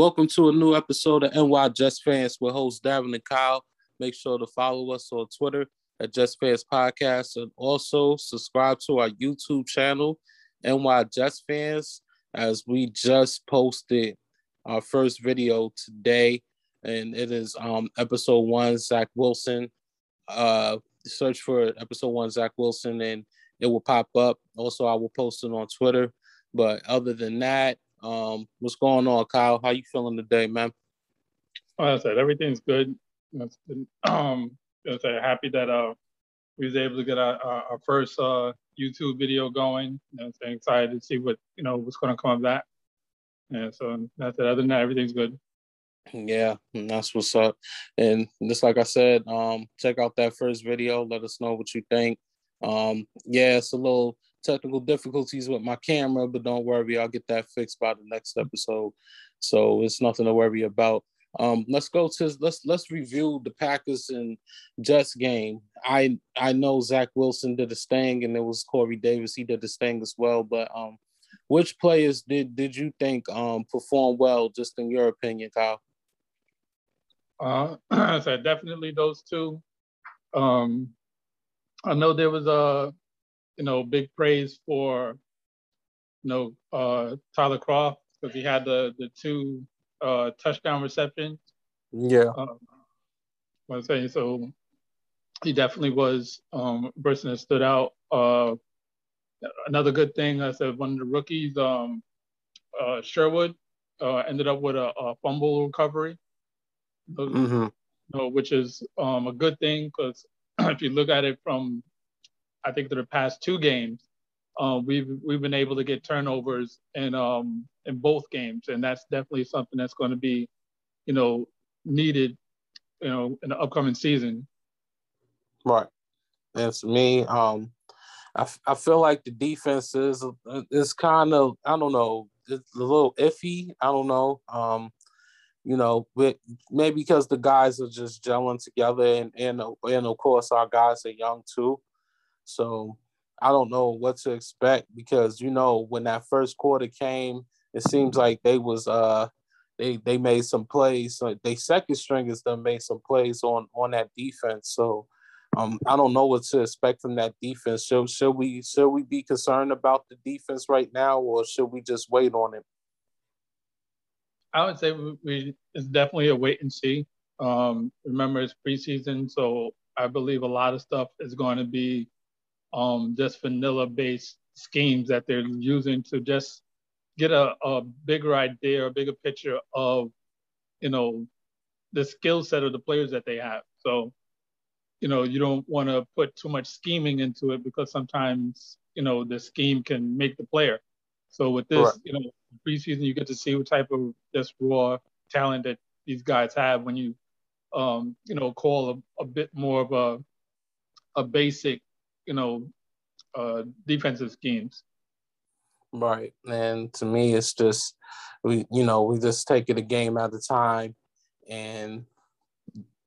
Welcome to a new episode of NY Just Fans with hosts Darren and Kyle. Make sure to follow us on Twitter at Just Fans Podcast and also subscribe to our YouTube channel, NY Just Fans, as we just posted our first video today. And it is um episode one, Zach Wilson. Uh search for episode one, Zach Wilson, and it will pop up. Also, I will post it on Twitter. But other than that, um, what's going on, Kyle? How you feeling today, man? Like I said, everything's good. Um, I said, happy that uh we was able to get our, our first uh YouTube video going. You know, so excited to see what you know what's going to come of that. Yeah, so that's it. Other than that, everything's good. Yeah, that's what's up. And just like I said, um, check out that first video. Let us know what you think. Um, yeah, it's a little technical difficulties with my camera, but don't worry, I'll get that fixed by the next episode. So it's nothing to worry about. Um, let's go to let's let's review the Packers and Jets game. I I know Zach Wilson did a sting, and it was Corey Davis. He did the sting as well. But um, which players did did you think um perform well, just in your opinion, Kyle? Uh, so definitely those two. Um, I know there was a you know, big praise for, you know, uh, Tyler Kroft because he had the the two uh, touchdown receptions. Yeah. Um, I was saying so. He definitely was um, a person that stood out. Uh, another good thing, I said, one of the rookies, um, uh, Sherwood, uh, ended up with a, a fumble recovery, mm-hmm. you know, which is um, a good thing because if you look at it from I think through the past two games, um, we've we've been able to get turnovers in um, in both games, and that's definitely something that's going to be, you know, needed, you know, in the upcoming season. Right. And for me. Um, I, I feel like the defense is is kind of I don't know it's a little iffy. I don't know. Um, you know, maybe because the guys are just gelling together, and and and of course our guys are young too. So I don't know what to expect because you know when that first quarter came, it seems like they was uh they they made some plays. So they second stringers done made some plays on on that defense. So um I don't know what to expect from that defense. Should should we should we be concerned about the defense right now or should we just wait on it? I would say we, we it's definitely a wait and see. Um, remember it's preseason, so I believe a lot of stuff is going to be um, just vanilla based schemes that they're using to just get a, a bigger idea, a bigger picture of, you know, the skill set of the players that they have. So, you know, you don't want to put too much scheming into it because sometimes, you know, the scheme can make the player. So with this, you know, preseason, you get to see what type of just raw talent that these guys have when you, um, you know, call a, a bit more of a, a basic you know, uh, defensive schemes. Right, and to me, it's just we, you know, we just take it a game at a time, and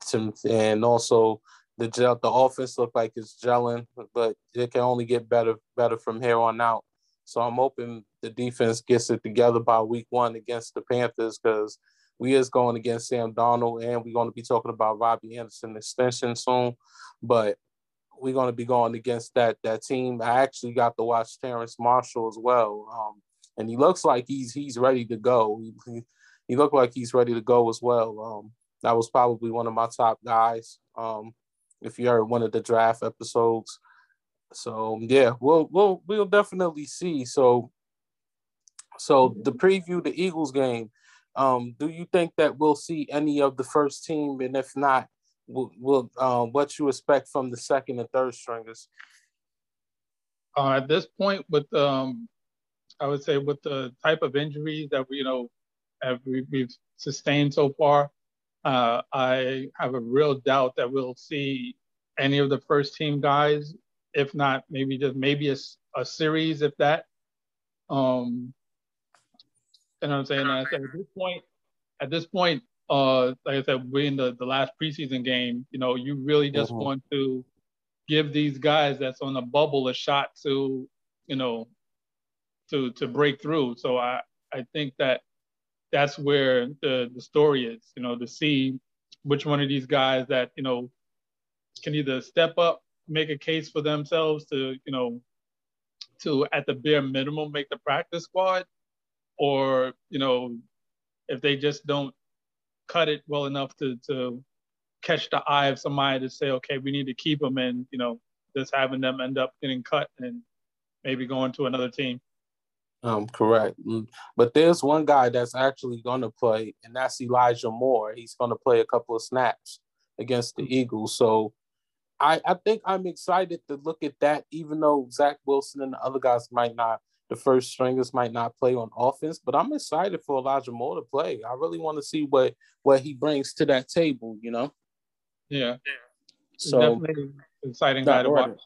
to and also the gel, the offense look like it's gelling, but it can only get better, better from here on out. So I'm hoping the defense gets it together by week one against the Panthers because we is going against Sam Darnold and we're going to be talking about Robbie Anderson extension soon. But we're going to be going against that that team. I actually got to watch Terrace Marshall as well, um, and he looks like he's he's ready to go. He, he, looked like he's ready to go as well. Um, that was probably one of my top guys. Um, if you heard one of the draft episodes, so yeah, we'll we'll we'll definitely see. So so the preview the Eagles game. Um, do you think that we'll see any of the first team, and if not, will, um, what you expect from the second and third stringers? Uh, at this point, with um, I would say with the type of injuries that we you know have we, have sustained so far, uh, I have a real doubt that we'll see any of the first team guys. If not, maybe just maybe a, a series, if that. Um, you know what I'm saying? at this point, at this point, uh, like I said, we in the, the last preseason game, you know, you really just mm-hmm. want to give these guys that's on the bubble a shot to, you know, to to break through. So I I think that that's where the the story is. You know, to see which one of these guys that you know can either step up, make a case for themselves to you know to at the bare minimum make the practice squad, or you know if they just don't cut it well enough to to catch the eye of somebody to say, okay, we need to keep them, and you know just having them end up getting cut and maybe going to another team. Um, correct. Mm, but there's one guy that's actually going to play, and that's Elijah Moore. He's going to play a couple of snaps against the Eagles. So I, I think I'm excited to look at that, even though Zach Wilson and the other guys might not, the first stringers might not play on offense. But I'm excited for Elijah Moore to play. I really want to see what what he brings to that table. You know. Yeah. So definitely exciting guy to watch.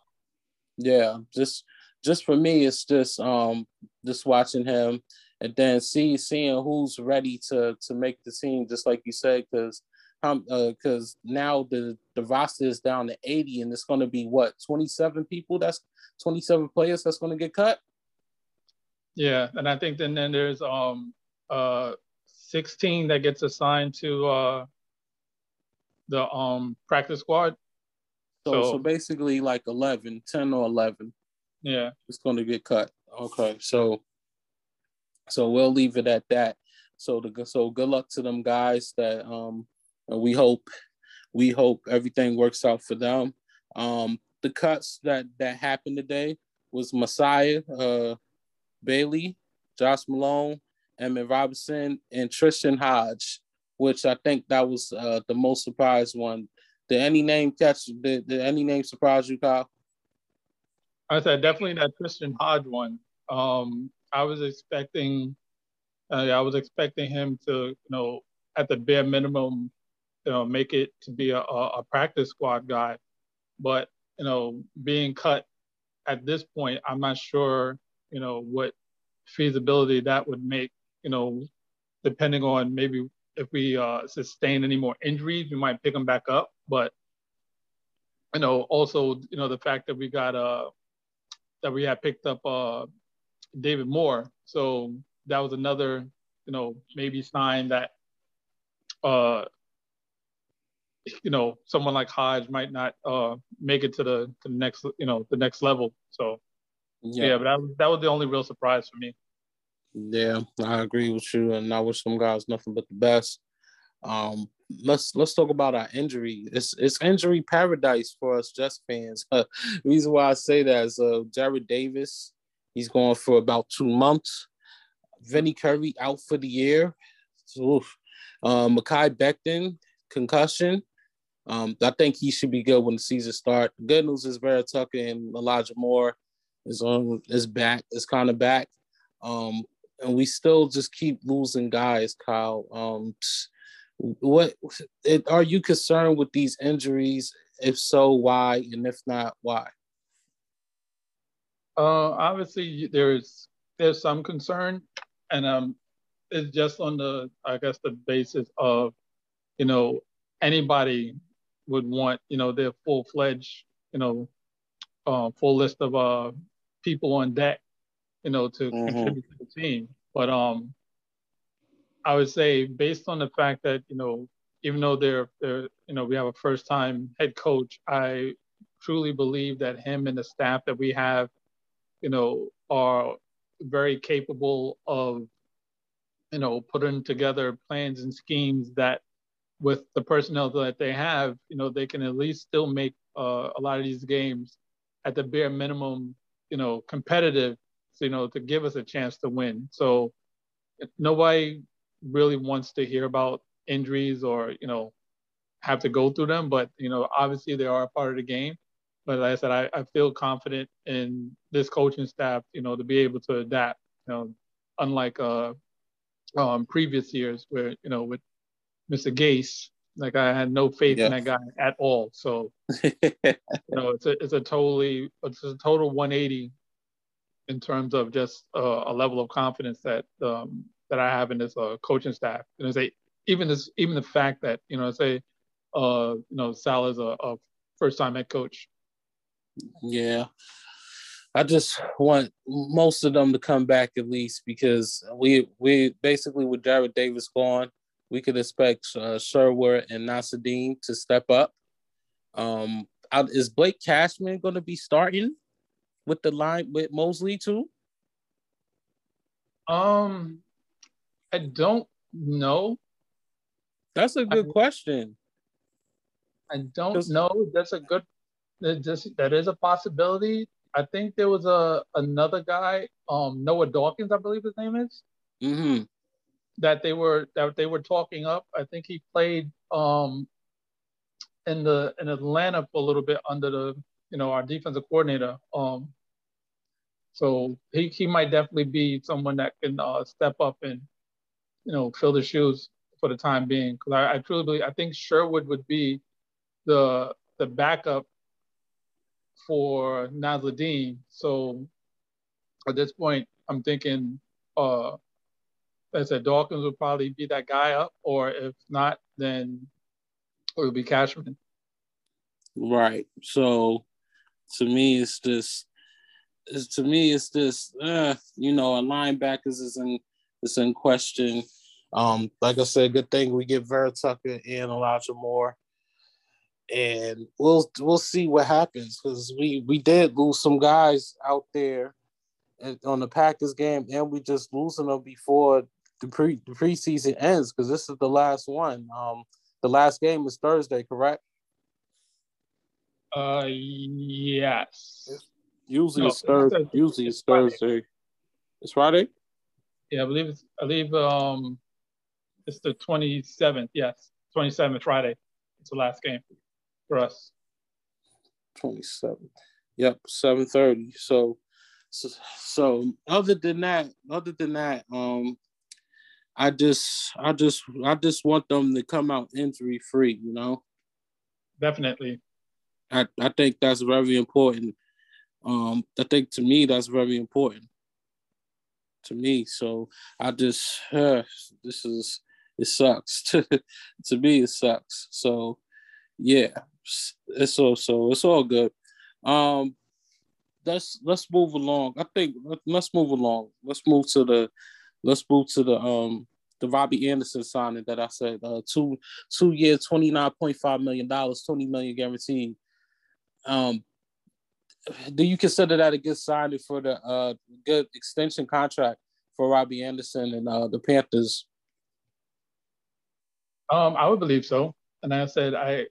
Yeah, just just for me, it's just um just watching him and then see seeing who's ready to to make the team, just like you said, because um because now the the roster is down to 80 and it's going to be what 27 people that's 27 players that's going to get cut yeah and i think then then there's um uh 16 that gets assigned to uh the um practice squad so, so, so basically like 11 10 or 11 yeah. It's going to get cut. Okay. So so we'll leave it at that. So the so good luck to them guys that um we hope we hope everything works out for them. Um the cuts that that happened today was Messiah, uh Bailey, Josh Malone, Emmett Robinson, and Tristan Hodge, which I think that was uh, the most surprised one. Did any name catch? Did, did any name surprise you, Kyle? I said definitely that Tristan Hodge one. Um, I was expecting, uh, I was expecting him to, you know, at the bare minimum, you know, make it to be a, a practice squad guy. But you know, being cut at this point, I'm not sure, you know, what feasibility that would make. You know, depending on maybe if we uh, sustain any more injuries, we might pick them back up. But you know, also, you know, the fact that we got uh, that we had picked up uh, David Moore. So that was another, you know, maybe sign that, uh, you know, someone like Hodge might not uh, make it to the to the next, you know, the next level. So yeah, yeah but that, that was the only real surprise for me. Yeah, I agree with you, and I wish some guys nothing but the best. Um, let's let's talk about our injury. It's it's injury paradise for us Jets fans. Uh, the reason why I say that is uh, Jarrad Davis, he's going for about two months. Vinny Curry out for the year. Oof. Uh, Mekhi Becton concussion. Um, I think he should be good when the season starts. Good news is Vera Tucker and Elijah Moore is on is back, is kind of back. Um, and we still just keep losing guys, Kyle. Um, what are you concerned with these injuries? If so, why? And if not, why? Uh, obviously, there's there's some concern, and um, it's just on the I guess the basis of, you know, anybody would want you know their full fledged you know, uh, full list of uh people on deck, you know, to mm-hmm. contribute to the team. But um, I would say based on the fact that you know even though they're, they're you know we have a first time head coach, I truly believe that him and the staff that we have, you know, are very capable of you know putting together plans and schemes that with the personnel that they have, you know, they can at least still make uh, a lot of these games at the bare minimum, you know, competitive, you know, to give us a chance to win. So nobody really wants to hear about injuries or you know have to go through them. But you know, obviously they are a part of the game. But like I said, I, I feel confident in this coaching staff, you know, to be able to adapt. You know, unlike uh, um, previous years where you know with Mr. Gase, like I had no faith in that guy at all. So you know, it's a it's a totally it's a total 180 in terms of just uh, a level of confidence that um, that I have in this uh, coaching staff. And say even this, even the fact that you know, say, uh, you know, Sal is a, a first time head coach. Yeah, I just want most of them to come back at least because we we basically with Jarrad Davis gone, we could expect uh, Sherwood and Nasirildeen to step up. Um, is Blake Cashman going to be starting with the line with Mosley too? Um, I don't know. That's a good I, question. I don't know. That's a good. Just that is a possibility. I think there was a another guy, um, Noah Dawkins, I believe his name is. Mm-hmm. That they were that they were talking up. I think he played um in the in Atlanta for a little bit under the you know our defensive coordinator. Um, so he he might definitely be someone that can uh, step up and you know fill the shoes for the time being. Because I, I truly believe I think Sherwood would be the the backup for Nasirildeen. So at this point, I'm thinking, uh, I said Dawkins would probably be that guy up, or if not, then it would be Cashman. Right. So to me, it's just, it's, to me, it's just, uh, you know, a linebackers is in, is in question. Um, like I said, good thing we get Vera Tucker and Elijah Moore and we'll we'll see what happens because we we did lose some guys out there on the Packers game, and we just losing them before the pre the preseason ends because this is the last one. Um, the last game is Thursday, correct? Uh, yes. Usually no, it's Thursday. Usually it's, it's Thursday. Friday. It's Friday. Yeah, I believe it's. I believe um, it's the twenty seventh. Yes, twenty seventh Friday. It's the last game for us. 27. Yep, 7:30. So, so so other than that, other than that, um I just I just I just want them to come out injury free, you know. Definitely. I, I think that's very important. Um, I think to me that's very important to me. So I just uh, this is it sucks. to me it sucks. So yeah, it's all so it's all good. Um, let's let's move along. I think let's move along. Let's move to the let's move to the um the Robbie Anderson signing that I said uh, two two years, twenty nine point five million dollars, twenty million guaranteed. Um, do you consider that a good signing for the uh good extension contract for Robbie Anderson and uh, the Panthers? Um, I would believe so. And I said I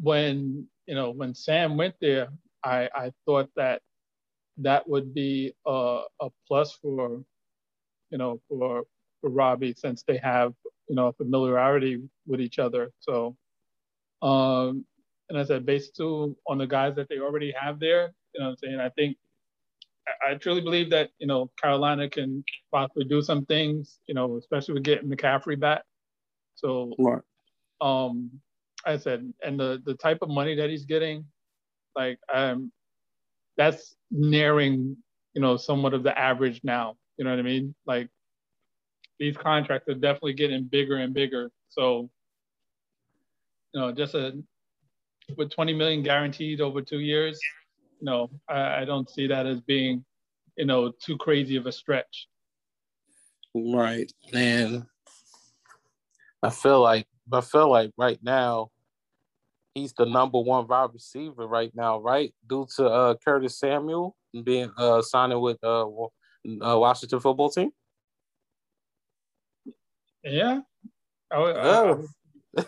when you know when Sam went there, I I thought that that would be a, a plus for you know for for Robbie since they have you know familiarity with each other. So, um, and I said based too on the guys that they already have there, you know what I'm saying. I think I, I truly believe that you know Carolina can possibly do some things, you know, especially with getting McCaffrey back. So, right. um, I said, and the the type of money that he's getting, like um, that's nearing, you know, somewhat of the average now. You know what I mean? Like these contracts are definitely getting bigger and bigger. So, you know, just a with 20 million guaranteed over two years, no, I, I don't see that as being, you know, too crazy of a stretch. Right, and I feel like I feel like right now he's the number one wide receiver right now, right? Due to uh, Curtis Samuel being uh, signing with uh, uh, Washington football team. Yeah. I, I,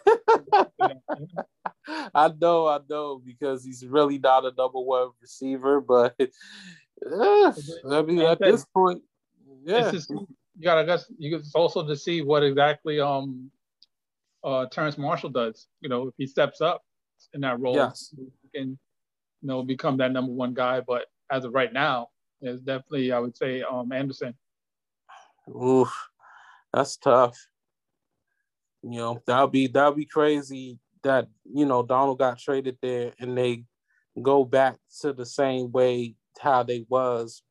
I, know, I know, because he's really not a number one receiver, but uh, I mean, at this point, yeah, just, you gotta guess you also to see what exactly um uh Terrace Marshall does. You know, if he steps up, in that role. Yes. Can, you know, become that number one guy. But as of right now, it's definitely, I would say, um, Anderson. Oof, that's tough. You know, that'll be that'll be crazy that you know Darnold got traded there and they go back to the same way how they was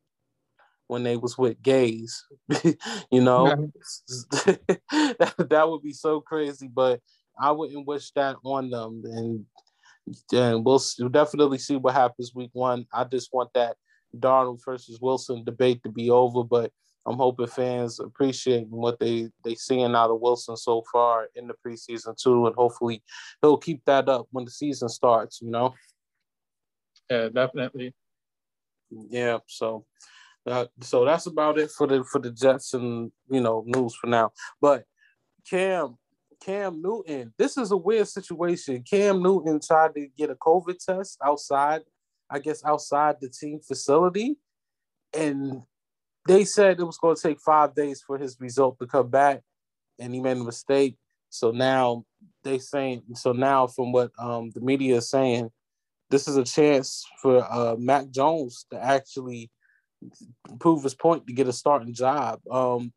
when they was with Gase. you know, that, that would be so crazy, but I wouldn't wish that on them. And and we'll, we'll definitely see what happens week one. I just want that Darnold versus Wilson debate to be over, but I'm hoping fans appreciate what they they seeing out of Wilson so far in the preseason too, and hopefully he'll keep that up when the season starts. You know. Yeah, definitely. Yeah. So, uh, so that's about it for the for the Jets and you know news for now. But Cam Cam Newton, this is a weird situation. Cam Newton tried to get a COVID test outside, I guess outside the team facility, and they said it was going to take five days for his result to come back, and he made a mistake. So now they saying so now from what um, the media is saying, this is a chance for uh, Mac Jones to actually prove his point to get a starting job. Um,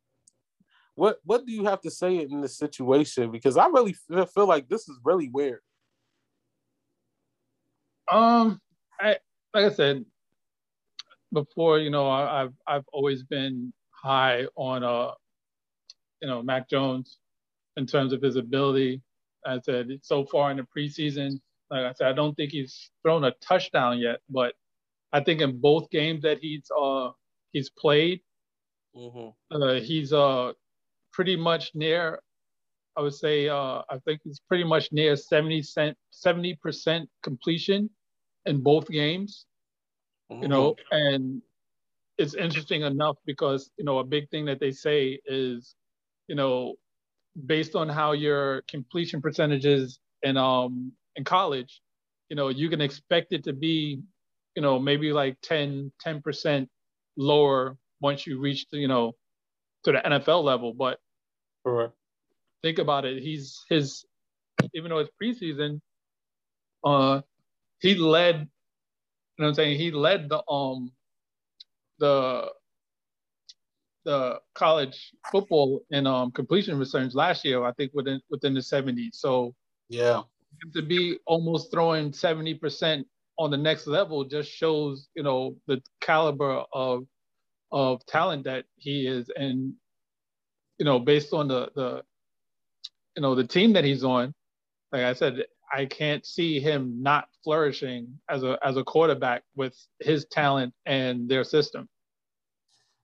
what what do you have to say in this situation? Because I really feel like this is really weird. Um, like I said, before, you know, I, have I've always been high on uh, you know, Mac Jones in terms of his ability. I said so far in the preseason, like I said, I don't think he's thrown a touchdown yet, but I think in both games that he's uh he's played, mm-hmm. uh, he's uh pretty much near. I would say uh, I think he's pretty much near 70 percent completion in both games you know, mm-hmm. and it's interesting enough because, you know, a big thing that they say is, you know, based on how your completion percentages in um in college, you know, you can expect it to be, you know, maybe like 10, 10% lower once you reach the, you know, to the NFL level. But Correct. think about it. He's his even though it's preseason, uh he led you know what I'm saying? He led the um the the college football in um completion returns last year, I think within within the 70s. So yeah, to be almost throwing 70% on the next level just shows, you know, the caliber of of talent that he is and you know, based on the the you know, the team that he's on, like I said, I can't see him not flourishing as a as a quarterback with his talent and their system.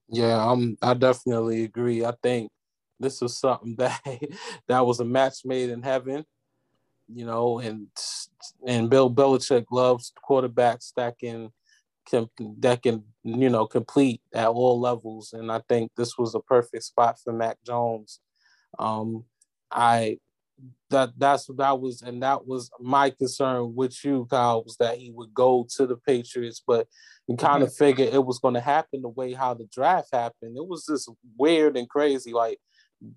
Yeah, I'm I definitely agree. I think this was something that that was a match made in heaven, you know, and and Bill Belichick loves quarterbacks that can, can that can you know complete at all levels, and I think this was a perfect spot for Mac Jones. Um, I that that's what that was and that was my concern with you, Kyle, was that he would go to the Patriots, but you kind of mm-hmm. figured it was going to happen the way how the draft happened. It was just weird and crazy, like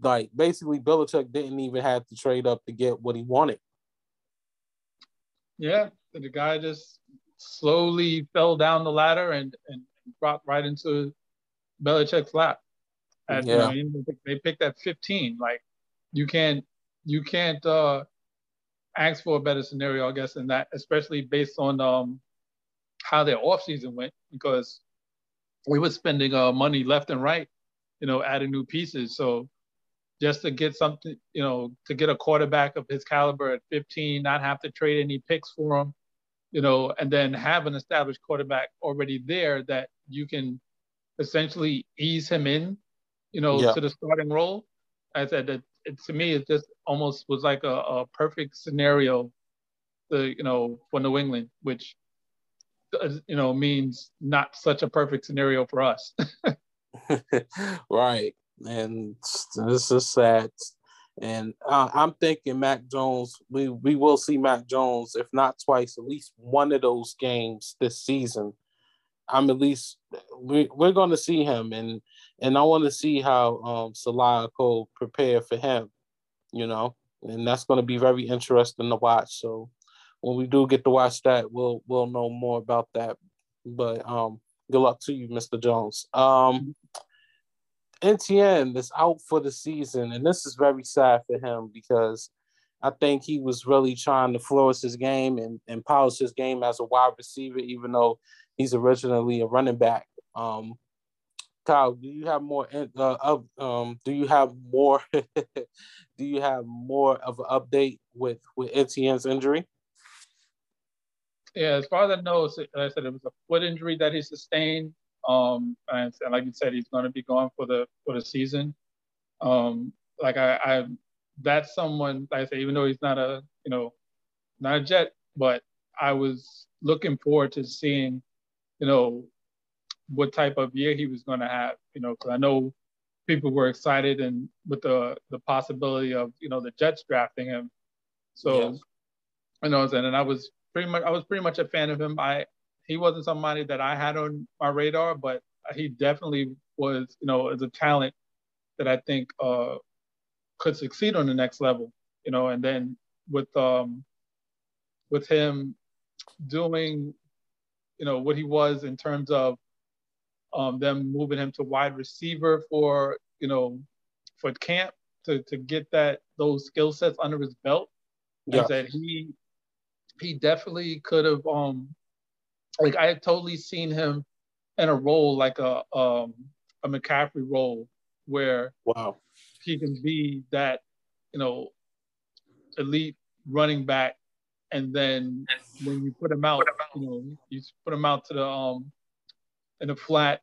like basically Belichick didn't even have to trade up to get what he wanted. Yeah, the guy just slowly fell down the ladder and and dropped right into Belichick's lap. At, yeah. You know, they picked at 15. Like you can't you can't uh, ask for a better scenario, I guess, than that, especially based on um, how their offseason went, because we were spending uh, money left and right, you know, adding new pieces. So just to get something, you know, to get a quarterback of his caliber at 15, not have to trade any picks for him, you know, and then have an established quarterback already there that you can essentially ease him in, you know, yeah. to the starting role. I said that it, to me, it just almost was like a, a perfect scenario, to, you know, for New England, which, you know, means not such a perfect scenario for us. right. And this is sad. And uh, I'm thinking Mac Jones, we, we will see Mac Jones, if not twice, at least one of those games this season. I'm at least we, we're going to see him, and and I want to see how um, Saleh Cole prepare for him, you know, and that's going to be very interesting to watch. So when we do get to watch that, we'll we'll know more about that. But um, good luck to you, Mr. Jones. Um, Etienne is out for the season, and this is very sad for him because I think he was really trying to flourish his game and, and polish his game as a wide receiver, even though he's originally a running back. Um, Kyle, do you have more uh, of um, do you have more do you have more of an update with with Etienne's injury? Yeah, as far as I know, like I said, it was a foot injury that he sustained. Um, and, like you said, he's going to be gone for the for the season. Um, like I, I, that's someone. Like I say, even though he's not a, you know, not a Jet, but I was looking forward to seeing, you know, what type of year he was going to have. You know, because I know people were excited and with the the possibility of you know the Jets drafting him. So, yes. you know, and I was pretty much I was pretty much a fan of him. I he wasn't somebody that I had on my radar, but he definitely was, you know, as a talent that I think uh, could succeed on the next level, you know. And then with um, with him doing, you know, what he was in terms of um, them moving him to wide receiver for, you know, for camp to to get that those skill sets under his belt. Yeah. That he he definitely could have um like I had totally seen him in a role like a um a McCaffrey role where wow he can be that you know elite running back and then when you put him out you know you put him out to the um in a flat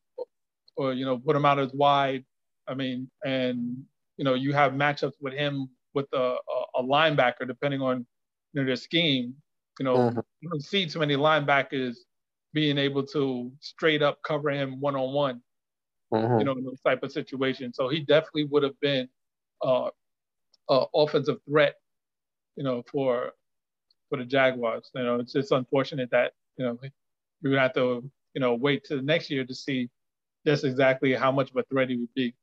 or you know put him out as wide I mean and you know you have matchups with him with a, a, linebacker depending on you know their scheme you know, mm-hmm. you don't see too many linebackers being able to straight up cover him one on one. You know, in those type of situation. So he definitely would have been uh, uh, offensive threat. You know, for for the Jaguars. You know, it's just unfortunate that you know we would have to you know wait till next year to see just exactly how much of a threat he would be.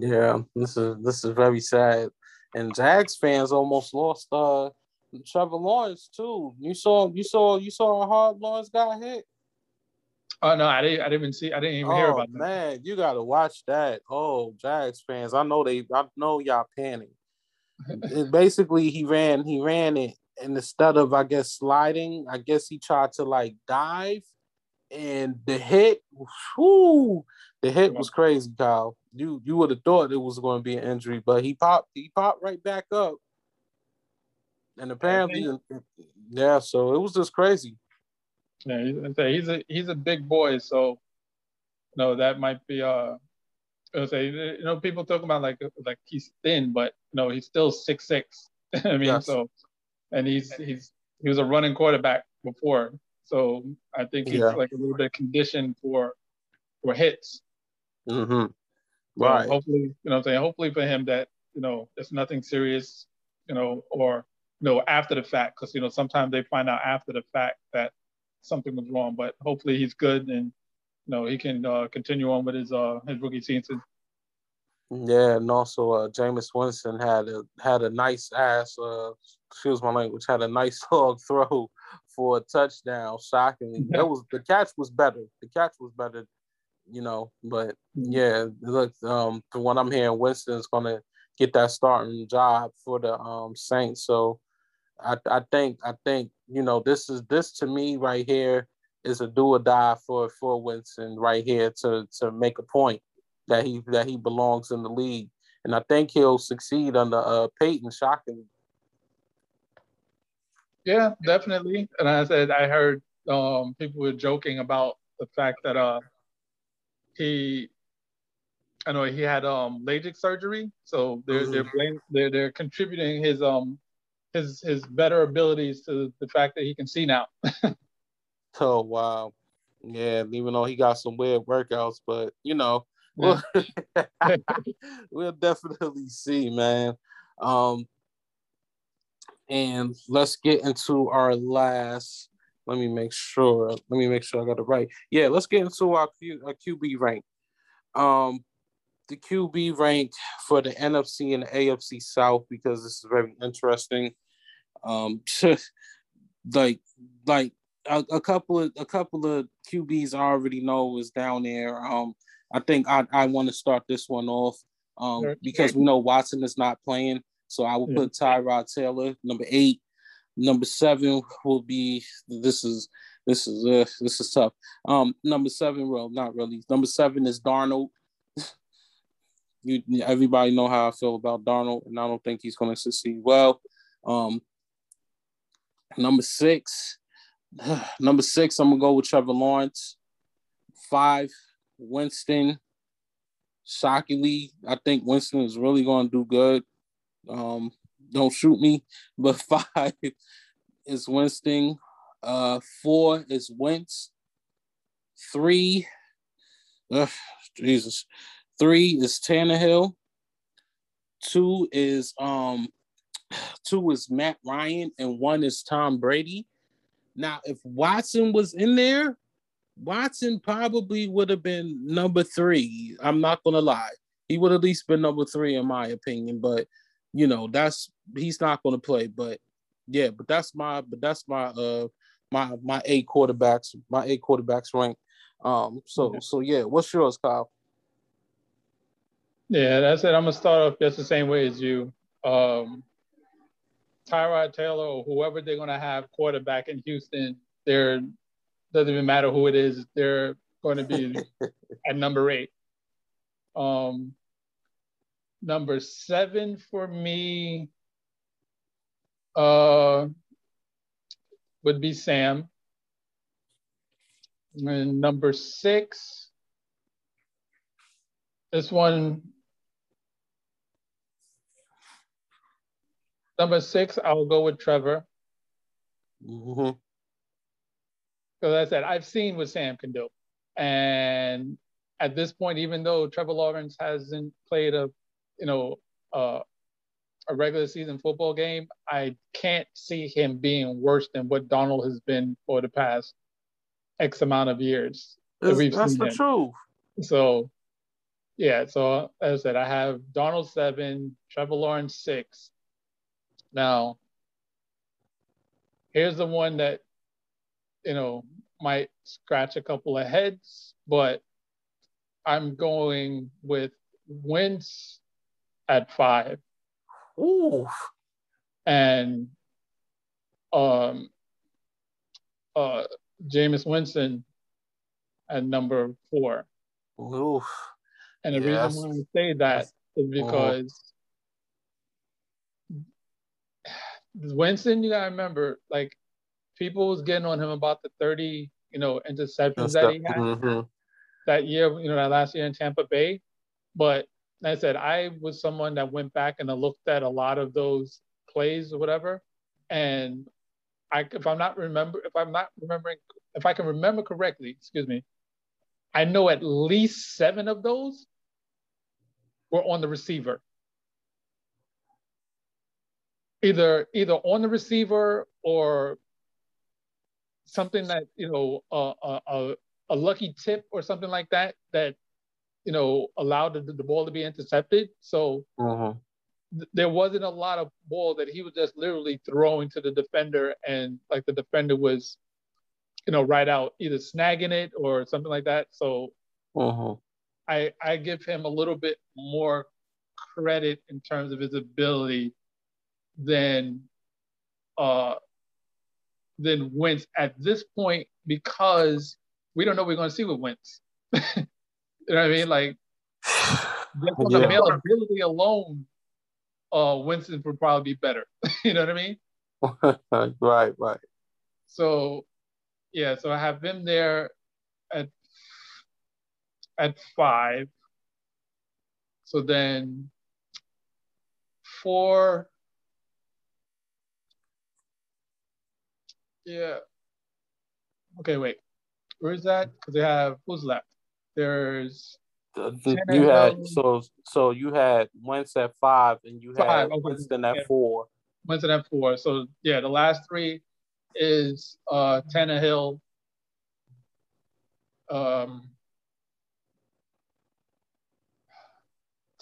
Yeah, this is this is very sad, and Jags fans almost lost uh Trevor Lawrence too. You saw you saw you saw how hard Lawrence got hit. Oh no, I didn't. I didn't even see. I didn't even oh, hear about that. Man, you gotta watch that. Oh, Jags fans, I know they. I know y'all panic. basically, he ran. He ran it, and instead of I guess sliding, I guess he tried to like dive, and the hit. Whoo, the hit was crazy, Kyle. You you would have thought it was going to be an injury, but he popped. He popped right back up and apparently, yeah. So it was just crazy. Yeah, he's a he's a big boy, so no, that might be uh. I say, you know, people talk about like like he's thin, but no, he's still six six. I mean, yes. so, and he's he's he was a running quarterback before, so I think he's yeah. like a little bit conditioned for for hits. Mm-hmm. Right. So hopefully, you know, I'm saying hopefully for him that you know it's nothing serious, you know, or you know, after the fact, because you know sometimes they find out after the fact that something was wrong. But hopefully he's good and you know he can uh, continue on with his uh, his rookie season. Yeah, and also uh, Jameis Winston had a had a nice ass. Uh, excuse my language. Had a nice hog throw for a touchdown. Shockingly, that was the catch was better. The catch was better, you know. But mm-hmm. yeah, look, um, from what I'm hearing, Winston's gonna get that starting job for the um Saints. So I, I think I think you know this is this to me right here is a do or die for for Winston right here to to make a point that he that he belongs in the league, and I think he'll succeed under uh, Payton. Shockingly. Yeah, definitely. And I said I heard um, people were joking about the fact that uh, he, I know he had um, LASIK surgery, so they're mm-hmm. they're, blame, they're they're contributing his um his his better abilities to the fact that he can see now. oh wow, yeah. Even though he got some weird workouts, but you know, we'll, we'll definitely see, man. Um, and let's get into our last. Let me make sure. Let me make sure I got it right. Yeah, let's get into our, Q, our QB rank. Um, the QB rank for the NFC and the AFC South because this is very interesting. Um, like like a, a, couple of a couple of QBs I already know is down there. Um, I think I I want to start this one off um because we know Watson is not playing, so I will put Tyrod Taylor number eight. Number seven will be this is this is uh this is tough. Um, number seven, well, not really. Number seven is Darnold. you everybody know how I feel about Darnold, and I don't think he's going to succeed well. Um, Number six, Number six, I'm gonna go with Trevor Lawrence. Five, Winston. Shockingly, I think Winston is really gonna do good. Um, don't shoot me, but five is Winston. Uh, four is Wentz. Three, ugh, Jesus. Three is Tannehill. Two is um, two is Matt Ryan, and one is Tom Brady. Now, if Watson was in there, Watson probably would have been number three. I'm not gonna lie. He would at least been number three in my opinion, but you know, that's he's not gonna play. But yeah, but that's my but that's my uh my my eight quarterbacks, my eight quarterbacks rank. Um so okay. so yeah, what's yours, Kyle? Yeah, that's it. I'm gonna start off just the same way as you. Um Tyrod Taylor or whoever they're going to have quarterback in Houston, they're doesn't even matter who it is, they're going to be at number eight. Um, number seven for me uh, would be Sam. And number six, this one Number six, I'll go with Trevor. Mm-hmm. Because I said, I've seen what Sam can do. And at this point, even though Trevor Lawrence hasn't played a, you know, uh, a regular season football game, I can't see him being worse than what Darnold has been for the past X amount of years. That that's the him. truth. So, yeah. So as I said, I have Darnold seven, Trevor Lawrence six, now, here's the one that, you know, might scratch a couple of heads, but I'm going with Wentz at five. Ooh. And um uh Jameis Winston at number four. Oof. And the yes. reason why I say that is because Winston, you gotta remember, like people was getting on him about the 30, you know, interceptions that he had mm-hmm. that year, you know, that last year in Tampa Bay. But like I said, I was someone that went back and I looked at a lot of those plays or whatever. And I if I'm not remember if I'm not remembering if I can remember correctly, excuse me, I know at least seven of those were on the receiver either either on the receiver or something that you know a, a, a lucky tip or something like that that you know allowed the, the ball to be intercepted. So uh-huh. th- there wasn't a lot of ball that he was just literally throwing to the defender, and like the defender was, you know, right out either snagging it or something like that. So uh-huh. I I give him a little bit more credit in terms of his ability than uh, than Wentz at this point because we don't know what we're going to see with Wentz. you know what I mean? Like just on yeah. availability alone, uh, Winston would probably be better. you know what I mean? right, right. So, yeah, so I have him there at at five. So then four Yeah. Okay, wait. Where is that? Because they have who's left? There's you had so so you had Wentz at five and you five, had okay. Winston at yeah. four. Winston at four. So yeah, the last three is uh Tannehill, um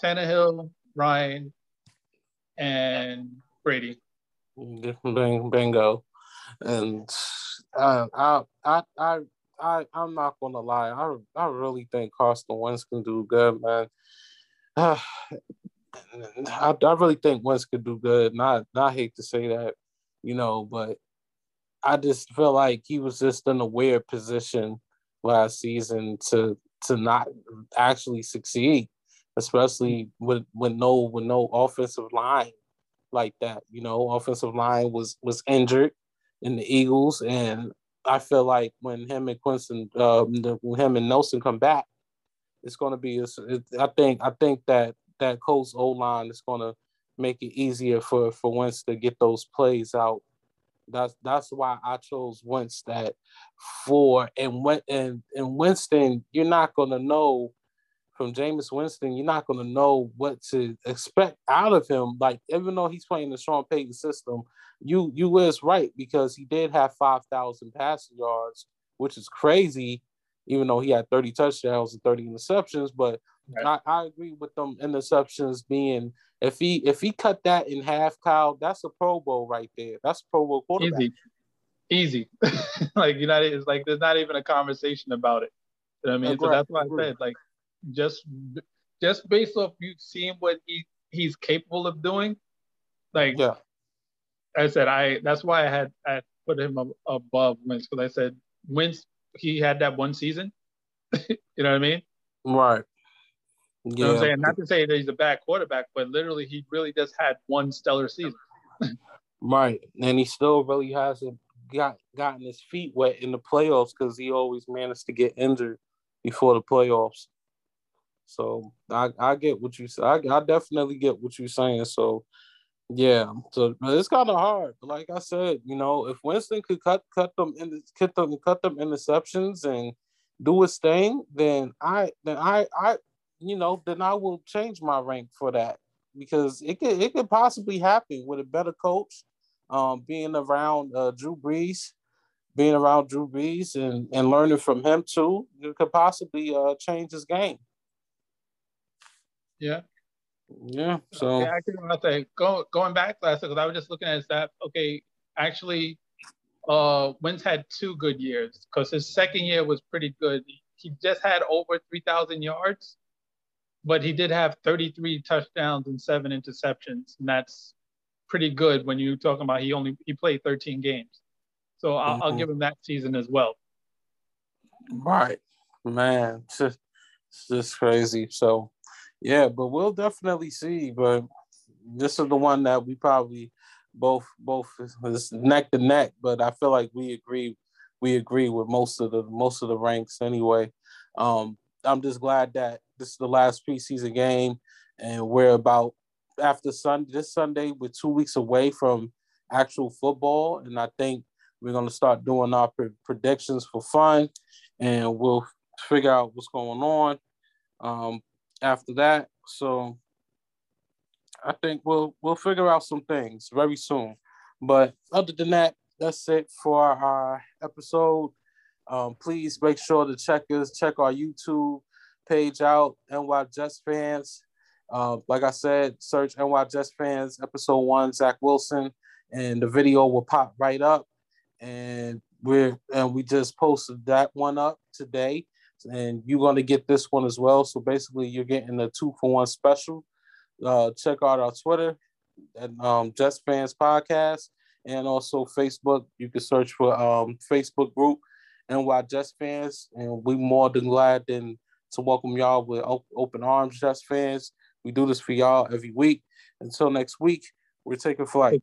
Tannehill, Ryan, and Brady. Bingo and uh, I, I, I, I, I'm not gonna lie. I, I really think Carson Wentz can do good, man. Uh, I, I really think Wentz could do good. Not, I, hate to say that, you know, but I just feel like he was just in a weird position last season to to not actually succeed, especially with with no with no offensive line like that. You know, offensive line was was injured in the Eagles, and I feel like when him and Quincy, uh, when him and Nelson come back, it's going to be. I think. I think that that Colts O line is going to make it easier for for Wentz to get those plays out. That's that's why I chose Wentz that for and when and and Winston, you're not going to know from Jameis Winston, you're not going to know what to expect out of him. Like even though he's playing the Sean Payton system, you you was right because he did have five thousand passing yards, which is crazy. Even though he had thirty touchdowns and thirty interceptions, but right. I, I agree with them interceptions being if he if he cut that in half, Kyle, that's a Pro Bowl right there. That's a Pro Bowl quarterback. Easy, easy. like you know, it's like there's not even a conversation about it. You know what I mean? so that's why I said like just just based off you seeing what he he's capable of doing, like yeah. I said, I that's why I had I put him above Wentz because I said Wentz he had that one season. you know what I mean? Right. Yeah. You know what I'm saying? Not to say that he's a bad quarterback, but literally he really just had one stellar season. right. And he still really hasn't got gotten his feet wet in the playoffs because he always managed to get injured before the playoffs. So I, I get what you say. I, I definitely get what you're saying. So yeah, so it's kind of hard. But Like I said, you know, if Winston could cut cut them in cut them cut them interceptions and do his thing, then I then I I you know then I will change my rank for that because it could it could possibly happen with a better coach, um, being around uh, Drew Brees, being around Drew Brees and and learning from him too. It could possibly uh, change his game. Yeah. Yeah. So okay, actually, I say go, going back last because I was just looking at that. Okay, actually, uh, Wentz had two good years because his second year was pretty good. He just had over three thousand yards, but he did have thirty three touchdowns and seven interceptions, and that's pretty good when you're talking about he only he played thirteen games. So I'll, mm-hmm. I'll give him that season as well. Right, man, it's just, it's just crazy. So yeah, but we'll definitely see. But this is the one that we probably both both is neck to neck. But I feel like we agree we agree with most of the most of the ranks anyway. Um, I'm just glad that this is the last preseason game, and we're about after Sunday. This Sunday, we're two weeks away from actual football, and I think we're gonna start doing our pre- predictions for fun, and we'll figure out what's going on. Um, after that. So I think we'll we'll figure out some things very soon. But other than that, that's it for our episode. Um, please make sure to check us, check our YouTube page out, NY Jets fans. Uh, like I said, search NY Jets fans episode one, Zach Wilson, and the video will pop right up. And we're and we just posted that one up today and you're going to get this one as well. So basically, you're getting a two for one special. Uh, check out our Twitter and um, Jets Fans Podcast, and also Facebook. You can search for um, Facebook group NY Jets Fans, and we more than glad than to welcome y'all with open arms, Jets fans. We do this for y'all every week. Until next week, we're taking flight.